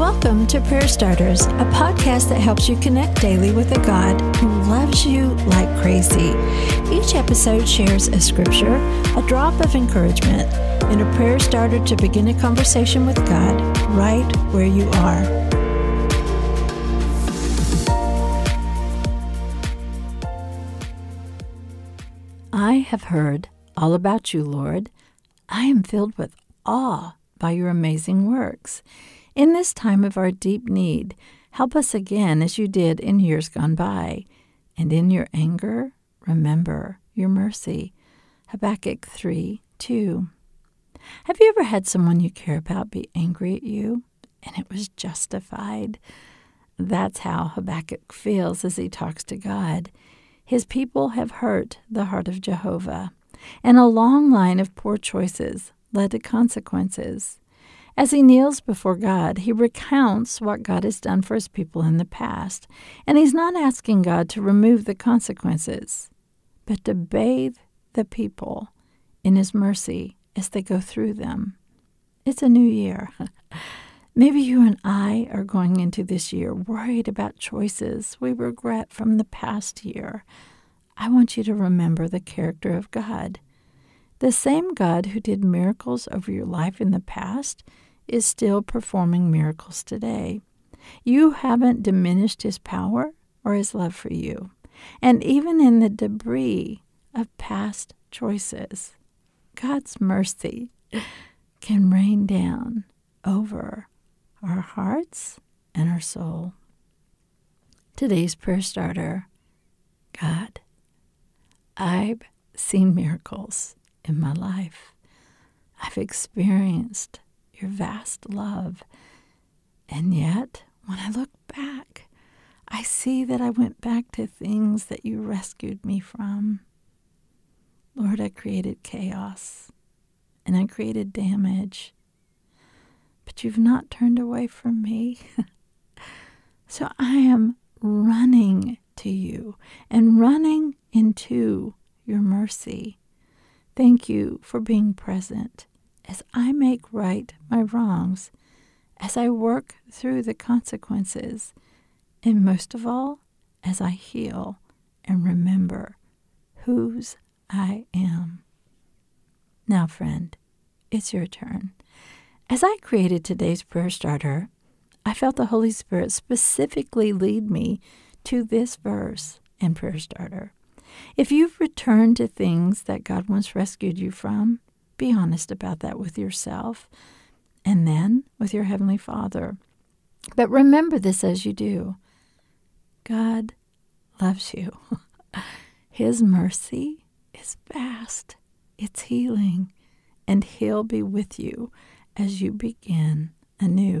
Welcome to Prayer Starters, a podcast that helps you connect daily with a God who loves you like crazy. Each episode shares a scripture, a drop of encouragement, and a prayer starter to begin a conversation with God right where you are. I have heard all about you, Lord. I am filled with awe by your amazing works. In this time of our deep need, help us again as you did in years gone by. And in your anger, remember your mercy. Habakkuk 3 2. Have you ever had someone you care about be angry at you and it was justified? That's how Habakkuk feels as he talks to God. His people have hurt the heart of Jehovah, and a long line of poor choices led to consequences. As he kneels before God, he recounts what God has done for his people in the past, and he's not asking God to remove the consequences, but to bathe the people in his mercy as they go through them. It's a new year. Maybe you and I are going into this year worried about choices we regret from the past year. I want you to remember the character of God. The same God who did miracles over your life in the past is still performing miracles today. You haven't diminished his power or his love for you. And even in the debris of past choices, God's mercy can rain down over our hearts and our soul. Today's prayer starter God, I've seen miracles in my life. I've experienced your vast love. And yet, when I look back, I see that I went back to things that you rescued me from. Lord, I created chaos and I created damage, but you've not turned away from me. so I am running to you and running into your mercy. Thank you for being present as I make right my wrongs, as I work through the consequences, and most of all, as I heal and remember whose I am. Now, friend, it's your turn. As I created today's prayer starter, I felt the Holy Spirit specifically lead me to this verse and prayer starter. If you've returned to things that God once rescued you from, be honest about that with yourself and then with your Heavenly Father. But remember this as you do God loves you. His mercy is vast, it's healing, and He'll be with you as you begin anew.